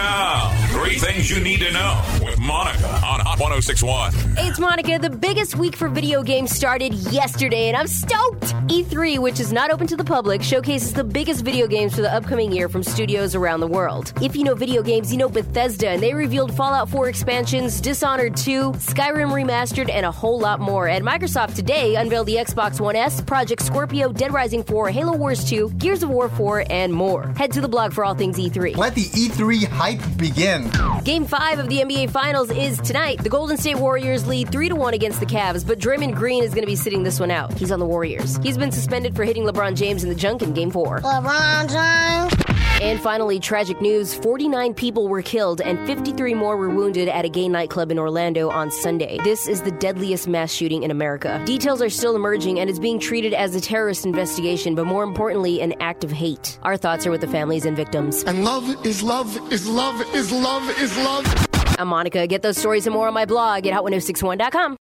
now, three things you need to know with Monica on Hot 1061. It's Monica. The biggest week for video games started yesterday, and I'm stoked. E3, which is not open to the public, showcases the biggest video games for the upcoming year from studios around the world. If you know video games, you know Bethesda, and they revealed Fallout 4 expansions, Dishonored 2, Skyrim Remastered, and a whole lot more. And Microsoft today unveiled the Xbox One S, Project Scorpio, Dead Rising 4, Halo Wars 2, Gears of War 4, and more. Head to the blog for all things E3. Let the E3 hype begin. Game 5 of the NBA Finals is tonight. The Golden State Warriors lead 3 to 1 against the Cavs, but Draymond Green is going to be sitting this one out. He's on the Warriors. He's been suspended for hitting LeBron James in the junk in Game 4. LeBron James. And finally, tragic news 49 people were killed and 53 more were wounded at a gay nightclub in Orlando on Sunday. This is the deadliest mass shooting in America. Details are still emerging and it's being treated as a terrorist investigation, but more importantly, an act of hate. Our thoughts are with the families and victims. And love is love is love is love is love. I'm Monica. Get those stories and more on my blog at hot1061.com.